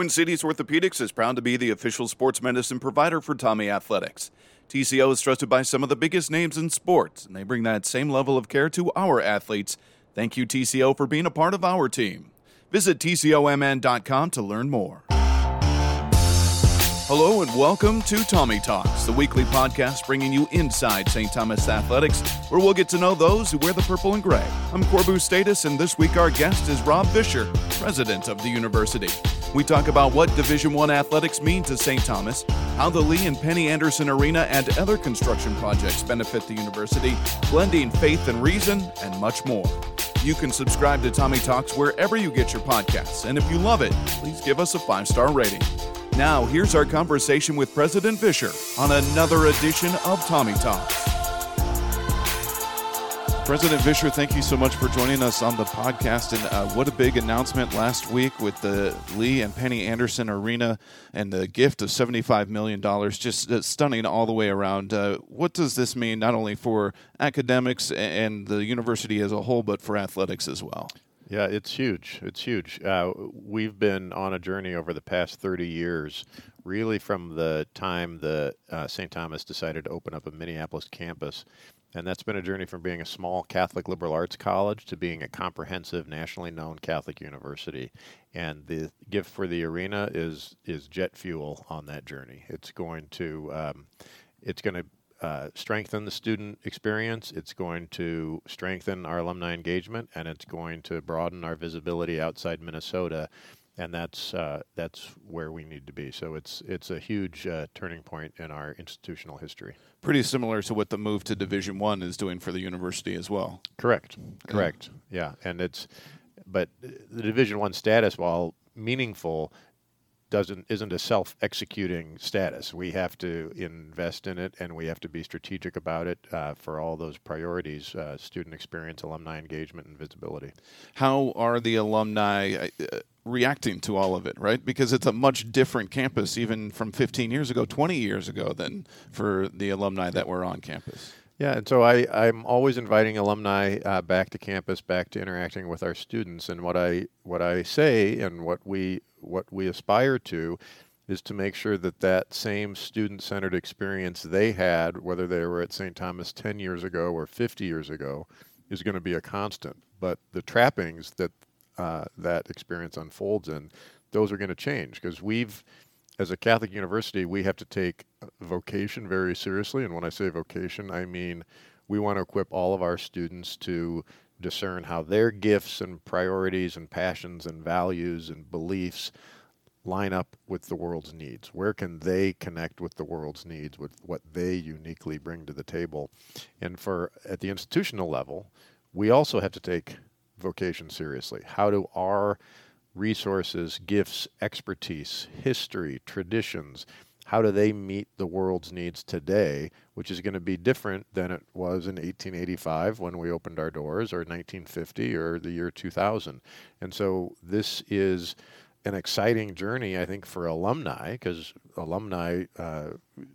Twin Cities Orthopedics is proud to be the official sports medicine provider for Tommy Athletics. TCO is trusted by some of the biggest names in sports, and they bring that same level of care to our athletes. Thank you, TCO, for being a part of our team. Visit TCOMN.com to learn more. Hello and welcome to Tommy Talks, the weekly podcast bringing you inside St. Thomas Athletics, where we'll get to know those who wear the purple and gray. I'm Corbu Status, and this week our guest is Rob Vischer, president of the university. We talk about what Division One athletics mean to St. Thomas, how the Lee and Penny Anderson Arena and other construction projects benefit the university, blending faith and reason, and much more. You can subscribe to Tommy Talks wherever you get your podcasts, and if you love it, please give us a five star rating. Now, here's our conversation with President Vischer on another edition of Tommy Talks. President Vischer, thank you so much for joining us on the podcast. And uh, what a big announcement last week with the Lee and Penny Anderson Arena and the gift of $75 million. Just uh, stunning all the way around. Uh, what does this mean not only for academics and the university as a whole, but for athletics as well? Yeah, it's huge. It's huge. Uh, we've been on a journey over the past 30 years, really from the time the uh, St. Thomas decided to open up a Minneapolis campus. And that's been a journey from being a small Catholic liberal arts college to being a comprehensive, nationally known Catholic university. And the gift for the arena is is jet fuel on that journey. It's going to um, it's going to uh, strengthen the student experience. It's going to strengthen our alumni engagement, and it's going to broaden our visibility outside Minnesota. And that's uh, that's where we need to be. So it's it's a huge uh, turning point in our institutional history. Pretty similar to what the move to Division One is doing for the university as well. Correct. Correct. Yeah, yeah. and it's but the Division One status, while meaningful, doesn't isn't a self-executing status. We have to invest in it, and we have to be strategic about it uh, for all those priorities: uh, student experience, alumni engagement, and visibility. How are the alumni uh, reacting to all of it? Right, because it's a much different campus, even from 15 years ago, 20 years ago, than for the alumni that were on campus. Yeah, and so I, I'm always inviting alumni uh, back to campus, back to interacting with our students. And what I what I say and what we what we aspire to is to make sure that that same student-centered experience they had, whether they were at St. Thomas 10 years ago or 50 years ago, is going to be a constant. But the trappings that uh, that experience unfolds in, those are going to change because we've as a Catholic university, we have to take vocation very seriously. And when I say vocation, I mean we want to equip all of our students to discern how their gifts and priorities and passions and values and beliefs line up with the world's needs. Where can they connect with the world's needs, with what they uniquely bring to the table? And for at the institutional level, we also have to take vocation seriously. How do our resources, gifts, expertise, history, traditions, how do they meet the world's needs today, which is going to be different than it was in 1885 when we opened our doors, or 1950, or the year 2000. And so this is an exciting journey, I think, for alumni, because alumni uh,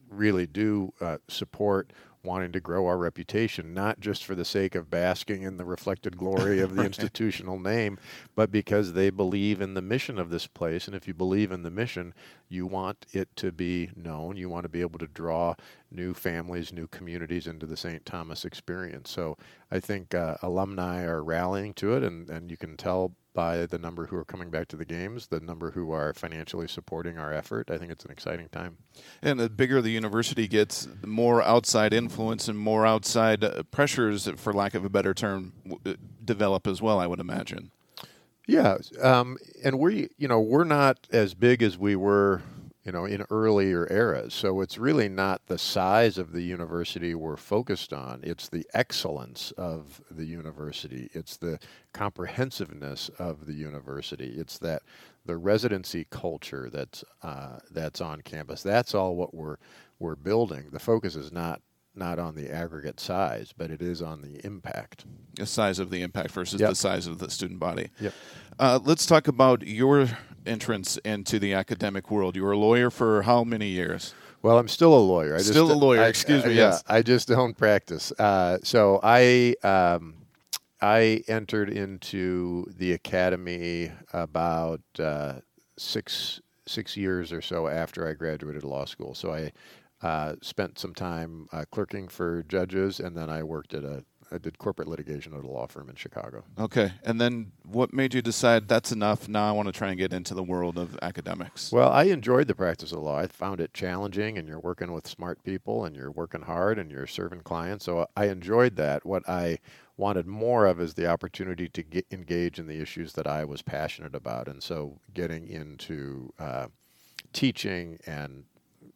really do uh, support wanting to grow our reputation, not just for the sake of basking in the reflected glory of the right. institutional name, but because they believe in the mission of this place. And if you believe in the mission, you want it to be known. You want to be able to draw new families, new communities into the St. Thomas experience. So I think uh, alumni are rallying to it, and, and you can tell by the number who are coming back to the games, the number who are financially supporting our effort. I think it's an exciting time. And the bigger the university gets, the more outside influence and more outside uh, pressures, for lack of a better term, uh, develop as well. I would imagine. Yeah, um, and we, you know, we're not as big as we were you know, in earlier eras. So it's really not the size of the university we're focused on. It's the excellence of the university. It's the comprehensiveness of the university. It's that the residency culture that's uh, that's on campus. That's all what we're we're building. The focus is not not on the aggregate size, but it is on the impact. The size of the impact versus yep. the size of the student body. Yep. Uh, let's talk about your entrance into the academic world. You were a lawyer for how many years? Well, I'm still a lawyer. I still just, a lawyer. I, excuse I, me. Yeah, yes. I just don't practice. Uh, so I um, I entered into the academy about uh, six six years or so after I graduated law school. So I uh, spent some time uh, clerking for judges, and then I worked at a I did corporate litigation at a law firm in Chicago. Okay, and then what made you decide that's enough? Now I want to try and get into the world of academics. Well, I enjoyed the practice of law. I found it challenging, and you're working with smart people, and you're working hard, and you're serving clients. So I enjoyed that. What I wanted more of is the opportunity to get engage in the issues that I was passionate about, and so getting into uh, teaching and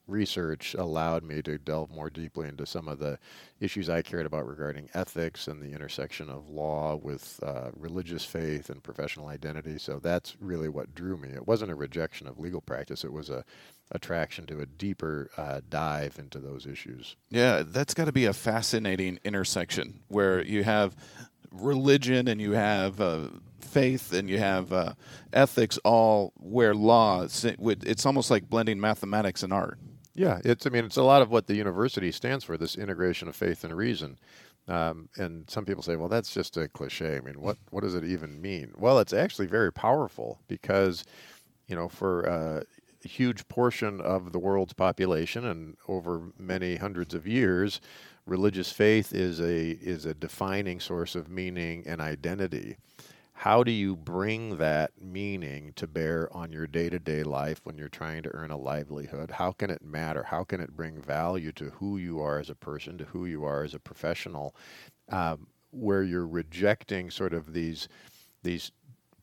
research allowed me to delve more deeply into some of the issues I cared about regarding ethics and the intersection of law with uh, religious faith and professional identity. So that's really what drew me. It wasn't a rejection of legal practice, it was a attraction to a deeper uh, dive into those issues. Yeah, that's got to be a fascinating intersection where you have religion and you have uh, faith and you have uh, ethics all where law it's almost like blending mathematics and art yeah, it's. I mean, it's a lot of what the university stands for. This integration of faith and reason. Um, and some people say, well, that's just a cliche. I mean, what what does it even mean? Well, it's actually very powerful because, you know, for a huge portion of the world's population and over many hundreds of years, religious faith is a is a defining source of meaning and identity how do you bring that meaning to bear on your day to day life when you're trying to earn a livelihood? How can it matter? How can it bring value to who you are as a person, to who you are as a professional, um, where you're rejecting sort of these these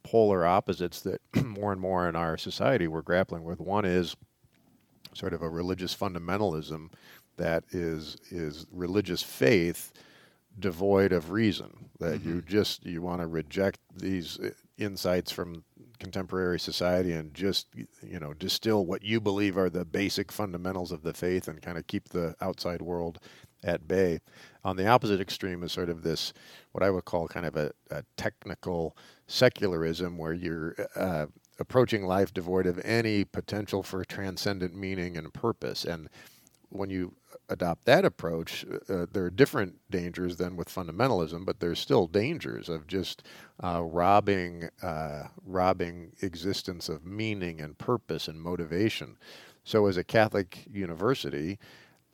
polar opposites that more and more in our society we're grappling with. One is sort of a religious fundamentalism that is is religious faith devoid of reason that mm-hmm. you just you want to reject these uh, insights from contemporary society and just you know distill what you believe are the basic fundamentals of the faith and kind of keep the outside world at bay on the opposite extreme is sort of this what i would call kind of a, a technical secularism where you're uh, approaching life devoid of any potential for transcendent meaning and purpose and when you adopt that approach, uh, uh, there are different dangers than with fundamentalism, but there's still dangers of just uh, robbing uh, robbing existence of meaning and purpose and motivation. So, as a Catholic university,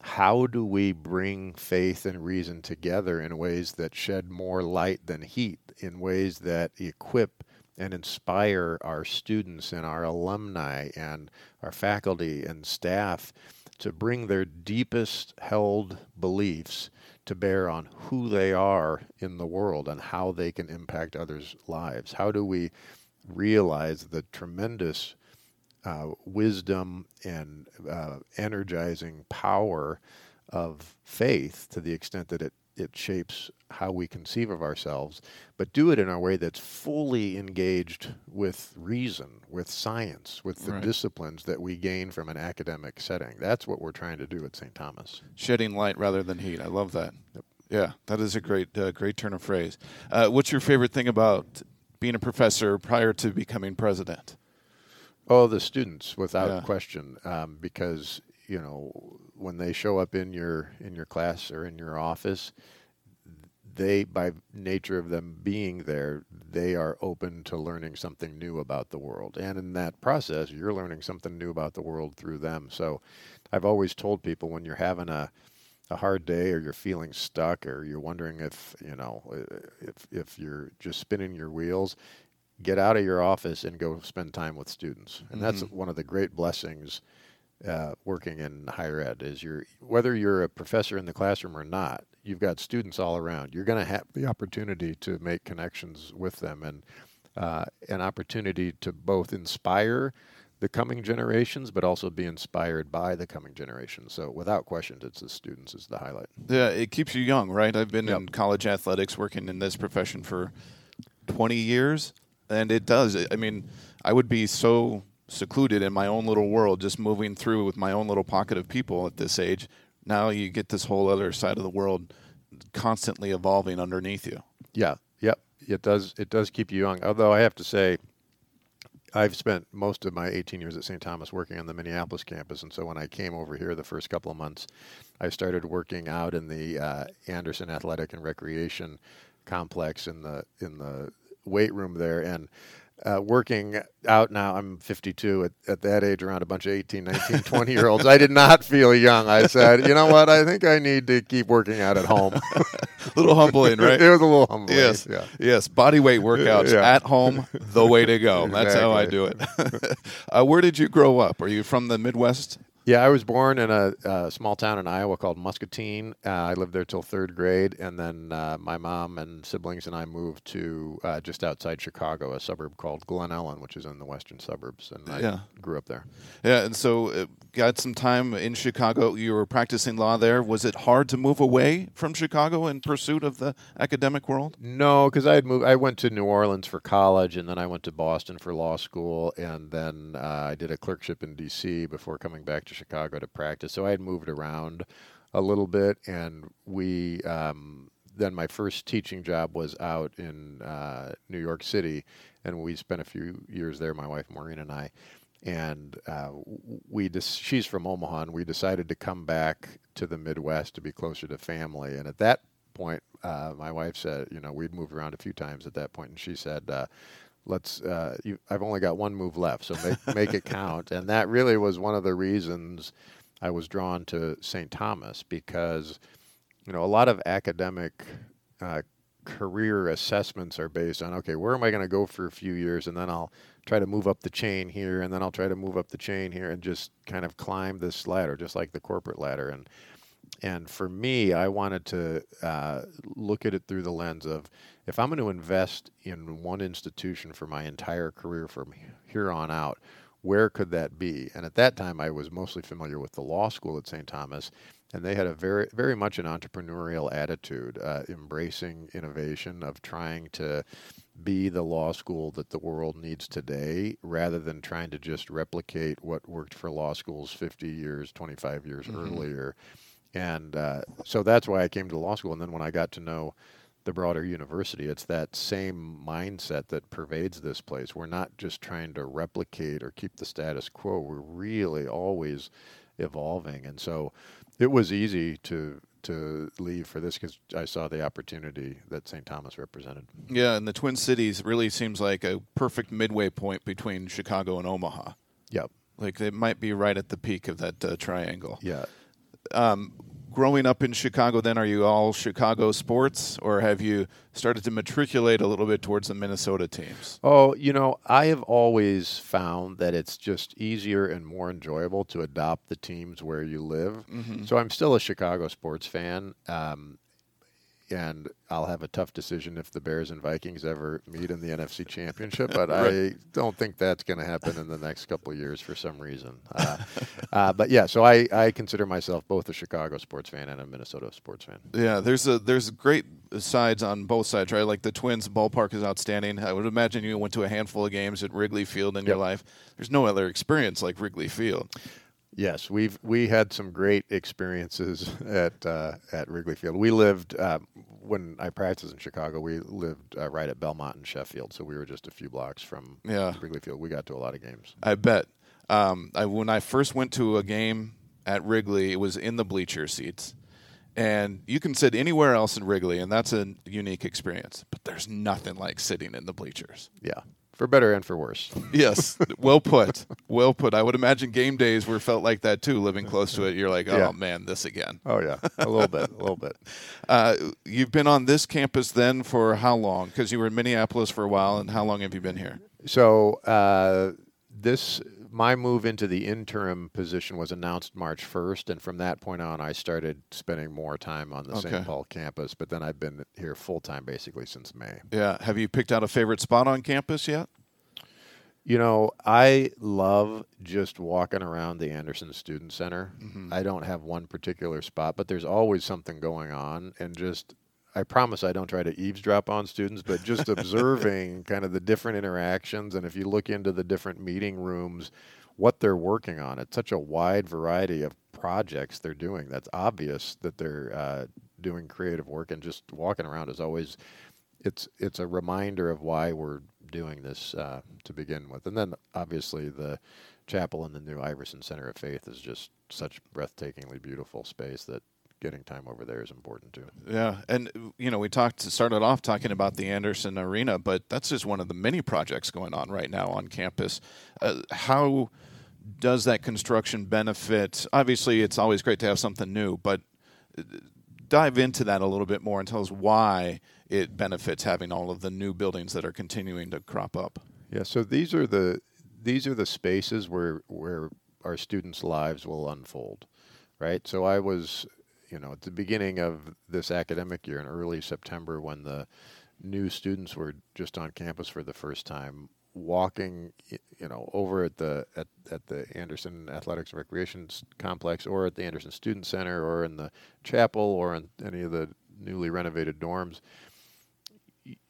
how do we bring faith and reason together in ways that shed more light than heat, in ways that equip and inspire our students and our alumni and our faculty and staff? to bring their deepest held beliefs to bear on who they are in the world and how they can impact others' lives. How do we realize the tremendous uh, wisdom and uh, energizing power of faith to the extent that it it shapes how we conceive of ourselves, but do it in a way that's fully engaged with reason, with science, with the right. disciplines that we gain from an academic setting. That's what we're trying to do at St. Thomas. Shedding light rather than heat. I love that. Yep. Yeah, that is a great, uh, great turn of phrase. Uh, what's your favorite thing about being a professor prior to becoming president? Oh, the students, without yeah. question, um, because you know when they show up in your in your class or in your office they by nature of them being there they are open to learning something new about the world. And in that process you're learning something new about the world through them. So i've always told people when you're having a a hard day or you're feeling stuck or you're wondering if you know if if you're just spinning your wheels get out of your office and go spend time with students. And mm-hmm. that's one of the great blessings uh, working in higher ed is you're whether you're a professor in the classroom or not you've got students all around. You're going to have the opportunity to make connections with them and uh, an opportunity to both inspire the coming generations but also be inspired by the coming generations. So without question it's the students is the highlight. Yeah it keeps you young right? I've been yep. in college athletics working in this profession for 20 years and it does. I mean i would be so secluded in my own little world, just moving through with my own little pocket of people at this age. Now you get this whole other side of the world constantly evolving underneath you. Yeah, yep. It does. It does keep you young. Although I have to say, I've spent most of my 18 years at St. Thomas working on the Minneapolis campus, and so when I came over here the first couple of months, I started working out in the uh, Anderson Athletic and Recreation Complex in the in the weight room there, and uh, working out now, I'm 52. At, at that age, around a bunch of 18, 19, 20 year olds, I did not feel young. I said, you know what? I think I need to keep working out at home. a little humbling, right? it was a little humbling. Yes, yeah. yes. Body weight workouts Yeah. at home, the way to go. That's how I do it. uh, where did you grow up? Are you from the Midwest? Yeah, I was born in a, uh small town in Iowa called Muscatine. Uh, I lived there till third grade, and then uh, my mom and siblings and I moved to uh, just outside Chicago, a suburb called Glen Ellyn, which is in the western suburbs, and I Yeah. grew up there. Yeah, and so got some time in Chicago. You were practicing law there. Was it hard to move away from Chicago in pursuit of the academic world? No, because I had moved. I went to New Orleans for college, and then I went to Boston for law school, and then uh, I did a clerkship in D.C. before coming back to Chicago to practice. So I had moved around a little bit, and we. Um, then my first teaching job was out in uh, New York City, and we spent a few years there. My wife Maureen and I, and uh, we just she's from Omaha, and we decided to come back to the Midwest to be closer to family. And at that point, uh, my wife said, you know, we'd moved around a few times at that point, and she said, uh, "Let's. Uh, you, I've only got one move left, so make make it count." And that really was one of the reasons I was drawn to St. Thomas because, you know, a lot of academic. Uh, career assessments are based on okay where am i going to go for a few years and then i'll try to move up the chain here and then i'll try to move up the chain here and just kind of climb this ladder just like the corporate ladder. And and for me i wanted to uh, look at it through the lens of if i'm going to invest in one institution for my entire career from here on out where could that be? And at that time i was mostly familiar with the law school at st thomas and they had a very very much an entrepreneurial attitude uh, embracing innovation of trying to be the law school that the world needs today rather than trying to just replicate what worked for law schools 50 years 25 years earlier. And uh, so that's why i came to law school. And then when i got to know the broader university it's that same mindset that pervades this place. We're not just trying to replicate or keep the status quo. We're really always evolving. And so it was easy to to leave for this because I saw the opportunity that St. Thomas represented. Yeah, and the Twin Cities really seems like a perfect midway point between Chicago and Omaha. Yep. Like they might be right at the peak of that uh, triangle. Yeah. Growing up in Chicago, then are you all Chicago sports, or have you started to matriculate a little bit towards the Minnesota teams? Oh, you know, I have always found that it's just easier and more enjoyable to adopt the teams where you live. So I'm still a Chicago sports fan. Um, and I'll have a tough decision if the Bears and Vikings ever meet in the NFC Championship, but I don't think that's going to happen in the next couple of years for some reason. Uh, uh, but yeah, so I, I consider myself both a Chicago sports fan and a Minnesota sports fan. Yeah, there's a there's great sides on both sides, right? Like the Twins ballpark is outstanding. I would imagine you went to a handful of games at Wrigley Field in your life. There's no other experience like Wrigley Field. Yes, we've we had some great experiences at uh, at Wrigley Field. We lived uh, when I practiced in Chicago. We lived uh, right at Belmont and Sheffield, so we were just a few blocks from Yeah. Wrigley Field. We got to a lot of games. I bet. Um, I, when I first went to a game at Wrigley, it was in the bleacher seats. And you can sit anywhere else in Wrigley, and that's a unique experience. But there's nothing like sitting in the bleachers. Yeah, for better and for worse. Yes, well put. Well put. I would imagine game days were felt like that too, living close to it. You're like, oh Yeah. man, this again. Oh yeah, a little bit, a little bit. Uh, you've been on this campus then for how long? Because you were in Minneapolis for a while, and how long have you been here? So uh, this my move into the interim position was announced March 1st, and from that point on, I started spending more time on the Okay. St. Paul campus. But then I've been here full time basically since May. Yeah. Have you picked out a favorite spot on campus yet? You know, I love just walking around the Anderson Student Center. Mm-hmm. I don't have one particular spot, but there's always something going on. And just, I promise I don't try to eavesdrop on students, but just observing kind of the different interactions. And if you look into the different meeting rooms, what they're working on, it's such a wide variety of projects they're doing. That's obvious that they're uh, doing creative work. And just walking around is always it's it's a reminder of why we're doing this uh, to begin with, and then obviously the chapel and the new Iversen Center of Faith is just such breathtakingly beautiful space that getting time over there is important too. Yeah, and you know we talked started off talking about the Anderson Arena, but that's just one of the many projects going on right now on campus. Uh, how does that construction benefit? Obviously, it's always great to have something new, but uh, dive into that a little bit more and tell us why it benefits having all of the new buildings that are continuing to crop up. Yeah, so these are the these are the spaces where where our students' lives will unfold, right? So I was, you know, at the beginning of this academic year in early September when the new students were just on campus for the first time, walking, you know, over at the at, at the Anderson Athletics and Recreation Complex or at the Anderson Student Center or in the chapel or in any of the newly renovated dorms,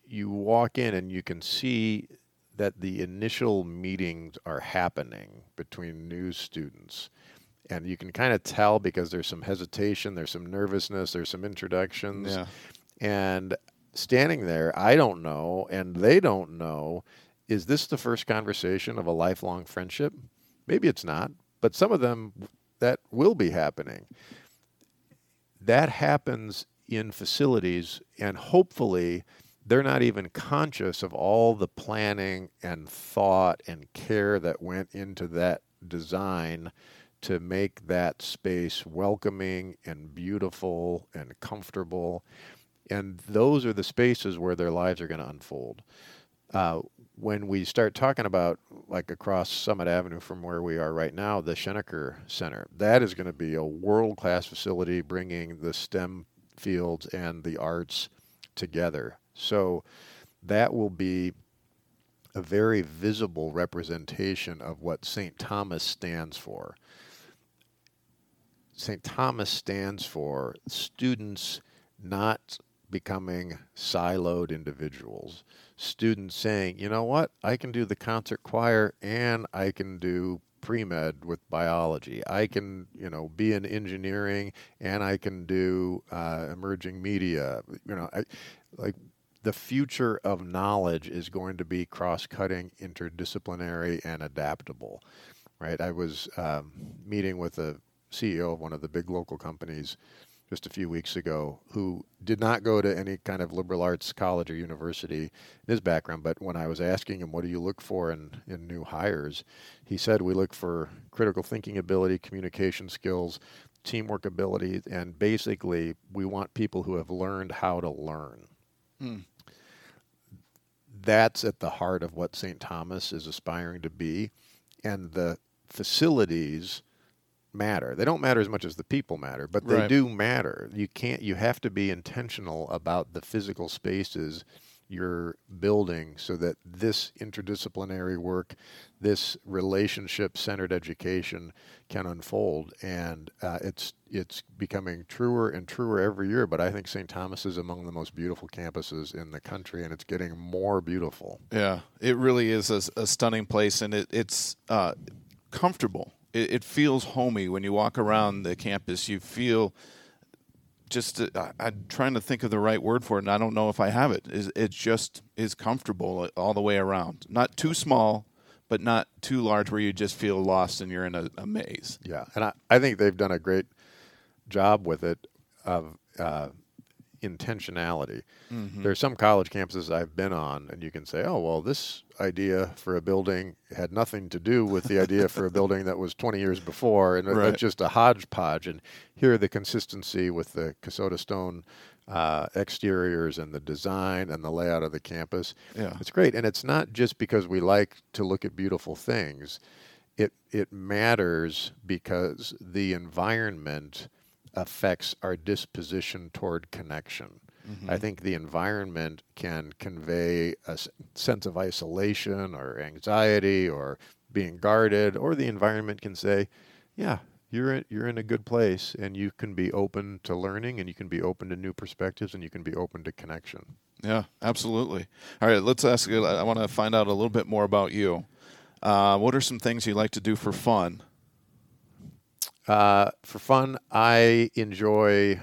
you walk in and you can see that the initial meetings are happening between new students. And you can kind of tell because there's some hesitation, there's some nervousness, there's some introductions. Yeah. And standing there, I don't know, and they don't know, is this the first conversation of a lifelong friendship? Maybe it's not, but some of them that will be happening. That happens in facilities, and hopefully, they're not even conscious of all the planning and thought and care that went into that design to make that space welcoming and beautiful and comfortable. And those are the spaces where their lives are going to unfold. Uh, when we start talking about like across Summit Avenue from where we are right now, the Schoenecker Center, that is going to be a world class facility bringing the STEM fields and the arts together. So that will be a very visible representation of what St. Thomas stands for. St. Thomas stands for students not becoming siloed individuals. Students saying, you know what, I can do the concert choir and I can do pre-med with biology. I can, you know, be in engineering and I can do uh, emerging media. You know, I, like the future of knowledge is going to be cross-cutting, interdisciplinary, and adaptable. Right? I was um, meeting with a CEO of one of the big local companies just a few weeks ago who did not go to any kind of liberal arts college or university in his background, but when I was asking him, what do you look for in, in new hires? He said, we look for critical thinking ability, communication skills, teamwork ability, and basically we want people who have learned how to learn. Mm that's at the heart of what St. Thomas is aspiring to be. And the facilities matter. They don't matter as much as the people matter, but they Right. do matter. You can't you have to be intentional about the physical spaces you're building so that this interdisciplinary work, this relationship centered education can unfold. And uh, it's it's becoming truer and truer every year. But I think St. Thomas is among the most beautiful campuses in the country, and it's getting more beautiful. Yeah, it really is a, a stunning place, and it, it's uh, comfortable. It, it feels homey when you walk around the campus. You feel just. Uh, I- I'm trying to think of the right word for it, and I don't know if I have it. Is it just is comfortable all the way around? Not too small, but not too large where you just feel lost and you're in a, a maze. Yeah, and I, I think they've done a great job with it of uh, intentionality. Mm-hmm. There are some college campuses I've been on, and you can say, oh, well, this idea for a building had nothing to do with the idea for a building that was 20 years before, and Right. it's just a hodgepodge. And here, the consistency with the Kasota Stone uh, exteriors and the design and the layout of the campus. Yeah. It's great. And it's not just because we like to look at beautiful things it it matters because the environment affects our disposition toward connection. I think the environment can convey a s- sense of isolation or anxiety or being guarded, or the environment can say, "Yeah, you're in, you're in a good place, and you can be open to learning, and you can be open to new perspectives, and you can be open to connection." Yeah, absolutely. All right, let's ask. you- I want to find out a little bit more about you. Uh, what are some things you like to do for fun? Uh, for fun, I enjoy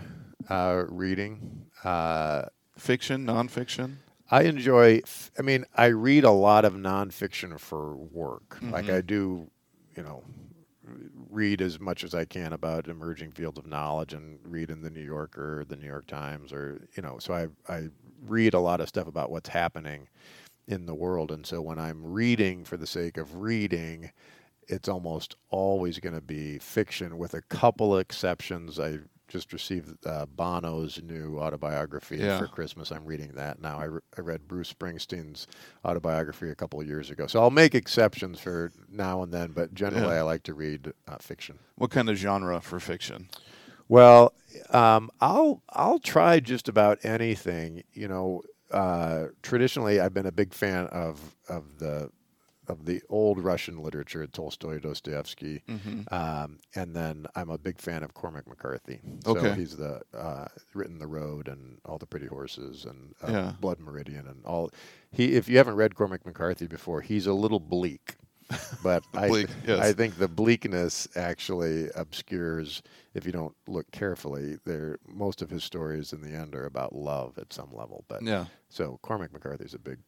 uh, reading. Uh, Fiction, nonfiction? I enjoy. I mean, I read a lot of nonfiction for work. Like I do, you know, read as much as I can about emerging fields of knowledge and read in the New Yorker, the New York Times, or you know. So I I read a lot of stuff about what's happening in the world, and so when I'm reading for the sake of reading, it's almost always going to be fiction, with a couple of exceptions. I just received uh, Bono's new autobiography Yeah. for Christmas. I'm reading that now. I, re- I read Bruce Springsteen's autobiography a couple of years ago. So I'll make exceptions for now and then, but generally Yeah. I like to read uh, fiction. What kind of genre for fiction? Well, um, I'll I'll try just about anything. You know, uh, traditionally I've been a big fan of of the of the old Russian literature, Tolstoy, Dostoevsky, Mm-hmm. um, and then I'm a big fan of Cormac McCarthy. Okay. So he's the uh, written The Road and All the Pretty Horses and uh, Yeah. Blood Meridian and all. He, if you haven't read Cormac McCarthy before, he's a little bleak. But I, yes. I think the bleakness actually obscures if you don't look carefully. There, most of his stories in the end are about love at some level. But Yeah. so Cormac McCarthy's a big,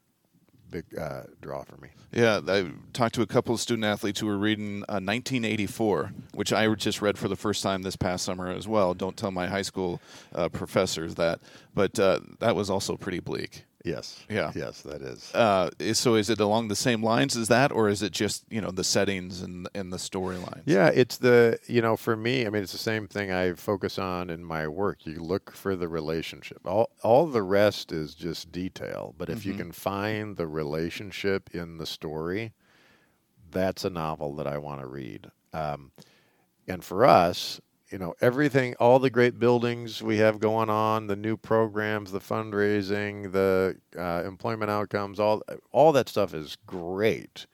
big uh, draw for me. Yeah, I talked to a couple of student athletes who were reading uh, 1984, which I just read for the first time this past summer as well. Don't tell my high school uh, professors that, but uh, that was also pretty bleak. Yes. Yeah. Yes, that is. Uh, so is it along the same lines as that, or is it just you know the settings and and the storylines? Yeah, it's the you know for me, I mean, it's the same thing I focus on in my work. You look for the relationship. All all the rest is just detail. But if you can find the relationship in the story, that's a novel that I want to read. Um, and for us, you know, everything, all the great buildings we have going on, the new programs, the fundraising, the uh, employment outcomes, all all that stuff is great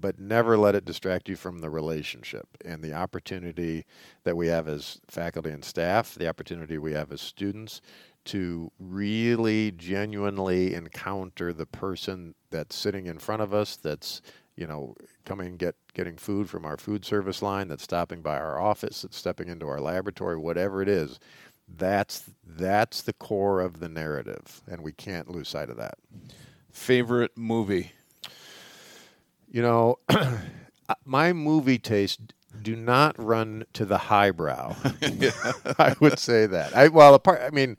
but never let it distract you from the relationship and the opportunity that we have as faculty and staff, the opportunity we have as students to really genuinely encounter the person that's sitting in front of us that's you know coming get getting food from our food service line that's stopping by our office that's stepping into our laboratory whatever it is that's that's the core of the narrative and we can't lose sight of that Favorite movie? You know, my movie taste do not run to the highbrow. I would say that. I well, apart. I mean,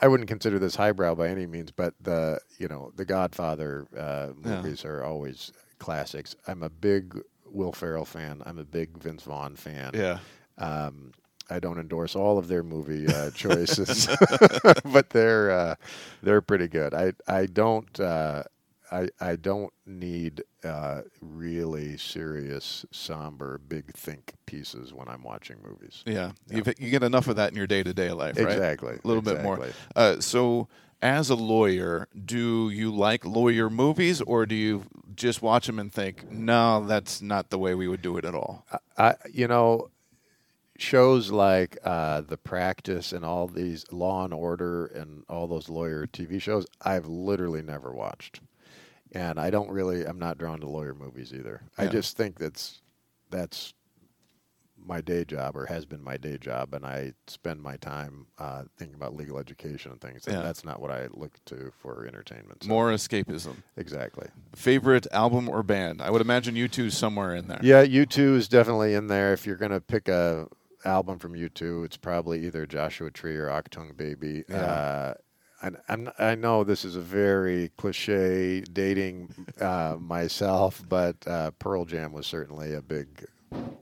I wouldn't consider this highbrow by any means, but the you know the Godfather uh, Yeah. movies are always classics. I'm a big Will Ferrell fan. I'm a big Vince Vaughn fan. Yeah. Um, I don't endorse all of their movie uh, choices, but they're uh, they're pretty good. I I don't uh, I I don't need uh, really serious, somber, big think pieces when I'm watching movies. Yeah, you get enough of that in your day to day life, right? Exactly, A little bit more. Uh, so, as a lawyer, do you like lawyer movies, or do you just watch them and think, "No, that's not the way we would do it at all"? I you know shows like uh, The Practice and all these Law and Order and all those lawyer TV shows I've literally never watched, and I don't really I'm not drawn to lawyer movies either. I just think that's that's my day job or has been my day job, and I spend my time uh, thinking about legal education and things. And Yeah. that's not what I look to for entertainment. So- More escapism. exactly. Favorite album or band? I would imagine U2 somewhere in there. Yeah, U2 is definitely in there. If you're gonna pick a album from U2, it's probably either Joshua Tree or Achtung Baby. Yeah. Uh, and I'm, I know this is a very cliche dating uh, myself, but uh, Pearl Jam was certainly a big,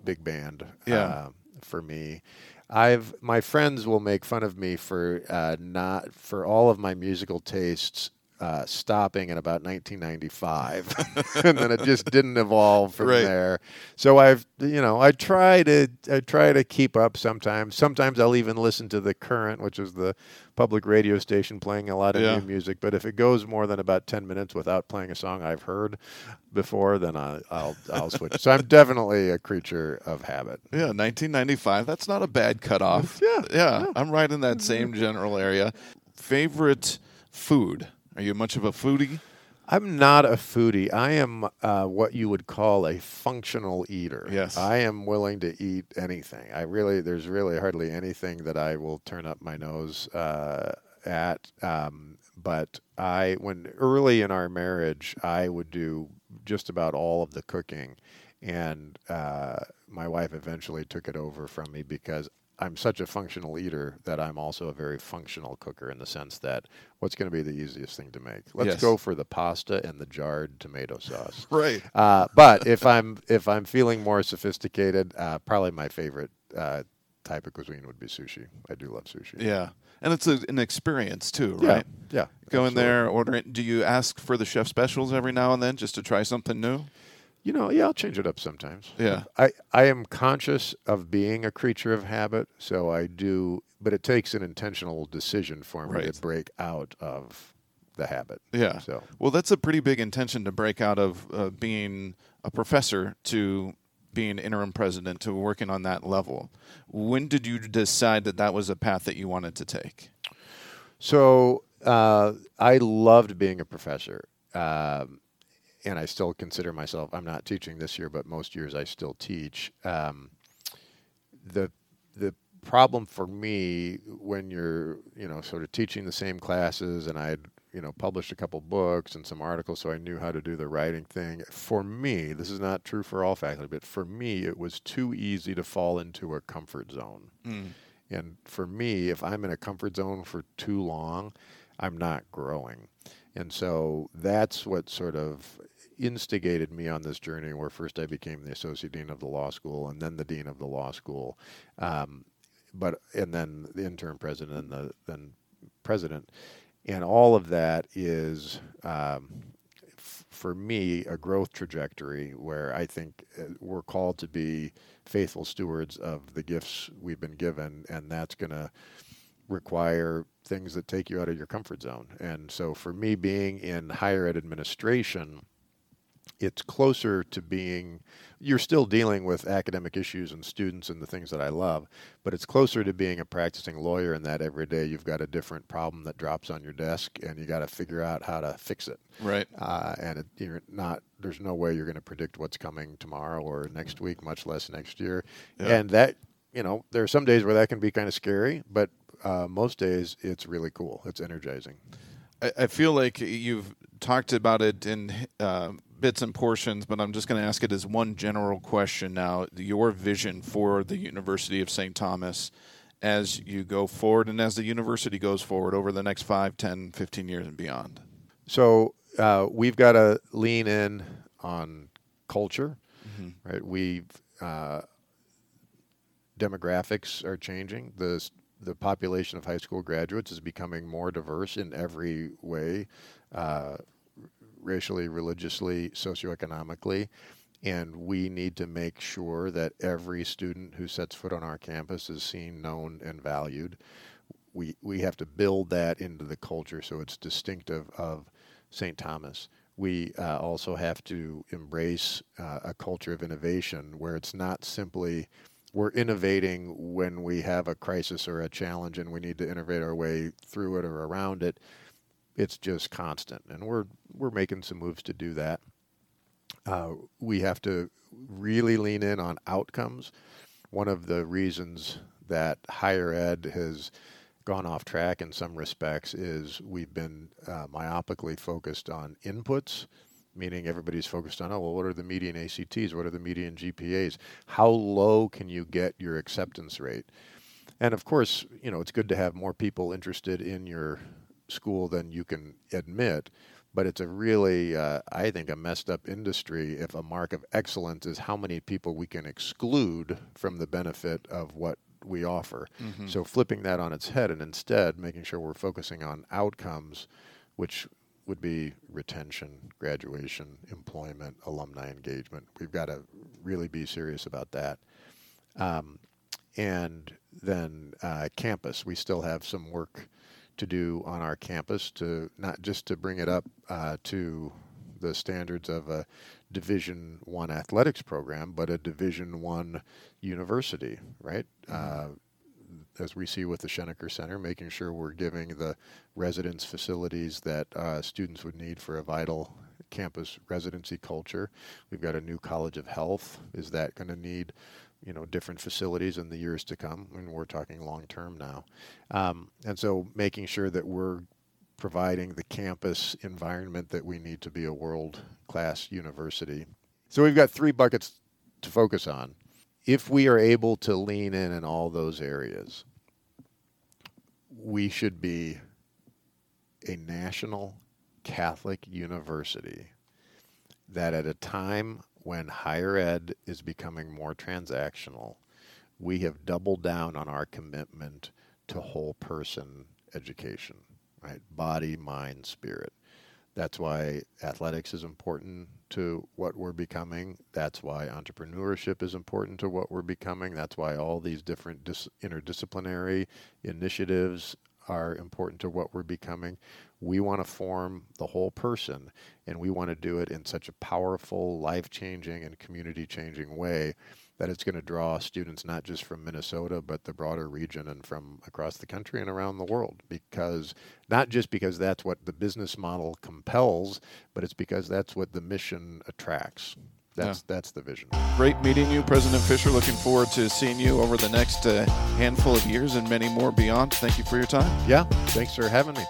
big band. Yeah. uh, for me. I've my friends will make fun of me for uh, not for all of my musical tastes uh, stopping in about 1995, and then it just didn't evolve from Right. there. So I've you know I try to I try to keep up sometimes. Sometimes I'll even listen to the current, which is the public radio station playing a lot of Yeah. new music. But if it goes more than about 10 minutes without playing a song I've heard before, then I, I'll I'll switch. So I'm definitely a creature of habit. Yeah, 1995. That's not a bad cutoff. Yeah, yeah. I'm right in that same general area. Favorite food? Are you much of a foodie? I'm not a foodie. I am uh, what you would call a functional eater. Yes. I am willing to eat anything. I really, there's really hardly anything that I will turn up my nose uh, at. Um, but I, when early in our marriage, I would do just about all of the cooking. and uh, my wife eventually took it over from me because I'm such a functional eater that I'm also a very functional cooker in the sense that what's going to be the easiest thing to make? Let's Yes. go for the pasta and the jarred tomato sauce. Right. Uh, but if I'm if I'm feeling more sophisticated, uh, probably my favorite uh, type of cuisine would be sushi. I do love sushi. Yeah. And it's a, an experience too, right? yeah. Go in there, order it. Do you ask for the chef specials every now and then just to try something new? You know, yeah, I'll change it up sometimes. Yeah. I, I am conscious of being a creature of habit, so I do, but it takes an intentional decision for me Right. to break out of the habit. Yeah. So, Well, that's a pretty big intention to break out of uh, being a professor to being interim president to working on that level. When did you decide that that was a path that you wanted to take? so uh, I loved being a professor. Um, and I still consider myself, I'm not teaching this year, but most years I still teach. Um, the, the problem for me when you're, you know, sort of teaching the same classes and I'd, you know, published a couple books and some articles so I knew how to do the writing thing. For me, this is not true for all faculty, but for me, it was too easy to fall into a comfort zone. And for me, if I'm in a comfort zone for too long, I'm not growing. And so that's what sort of instigated me on this journey where first I became the associate dean of the law school and then the dean of the law school. Um, but and then the interim president and the then president. And all of that is um, f- for me a growth trajectory where I think uh, we're called to be faithful stewards of the gifts we've been given, and that's going to require things that take you out of your comfort zone. And so for me, being in higher ed administration, it's closer to being you're still dealing with academic issues and students and the things that I love, but it's closer to being a practicing lawyer in that every day you've got a different problem that drops on your desk and you got to figure out how to fix it. Right. Uh, and it, you're not there's no way you're going to predict what's coming tomorrow or next week, much less next year. Yeah. And that you know there are some days where that can be kind of scary, but uh, most days it's really cool. It's energizing. I, I feel like you've talked about it in uh, bits and portions, but I'm just going to ask it as one general question now. Your vision for the University of St. Thomas as you go forward and as the university goes forward over the next 5, 10, 15 years and beyond. So uh, we've got to lean in on culture, right? We've uh, demographics are changing. The the population of high school graduates is becoming more diverse in every way, uh, racially, religiously, socioeconomically. And we need to make sure that every student who sets foot on our campus is seen, known, and valued we we have to build that into the culture so it's distinctive of St. Thomas. We uh, also have to embrace uh, a culture of innovation where it's not simply we're innovating when we have a crisis or a challenge and we need to innovate our way through it or around it. It's just constant, and we're we're making some moves to do that. Uh, we have to really lean in on outcomes. One of the reasons that higher ed has gone off track in some respects is we've been uh, myopically focused on inputs, meaning everybody's focused on, oh, well, what are the median ACTs? What are the median GPAs? How low can you get your acceptance rate? And of course, you know, it's good to have more people interested in your school than you can admit. But it's a really, uh, I think, a messed up industry if a mark of excellence is how many people we can exclude from the benefit of what we offer. So flipping that on its head and instead making sure we're focusing on outcomes, which would be retention, graduation, employment, alumni engagement. We've got to really be serious about that. Um, and then uh, campus, we still have some work to do on our campus to not just to bring it up uh, to the standards of a Division One athletics program, but a Division One university, right? Uh, as we see with the Schoenecker Center, making sure we're giving the residence facilities that uh, students would need for a vital campus residency culture. We've got a new College of Health. Is that going to need, you know, different facilities in the years to come? And we're talking long term now. Um, and so making sure that we're providing the campus environment that we need to be a world class university. So we've got three buckets to focus on. If we are able to lean in in all those areas, we should be a national Catholic university that at a time when higher ed is becoming more transactional, we have doubled down on our commitment to whole person education, right? Body, mind, spirit. That's why athletics is important to what we're becoming. That's why entrepreneurship is important to what we're becoming. That's why all these different dis- interdisciplinary initiatives are important to what we're becoming. We want to form the whole person, and we want to do it in such a powerful, life changing, and community changing way that it's going to draw students not just from Minnesota, but the broader region and from across the country and around the world. Because not just because that's what the business model compels, but it's because that's what the mission attracts. That's yeah. that's the vision. Great meeting you, President Vischer. Looking forward to seeing you over the next uh, handful of years and many more beyond. Thank you for your time. Yeah, thanks for having me.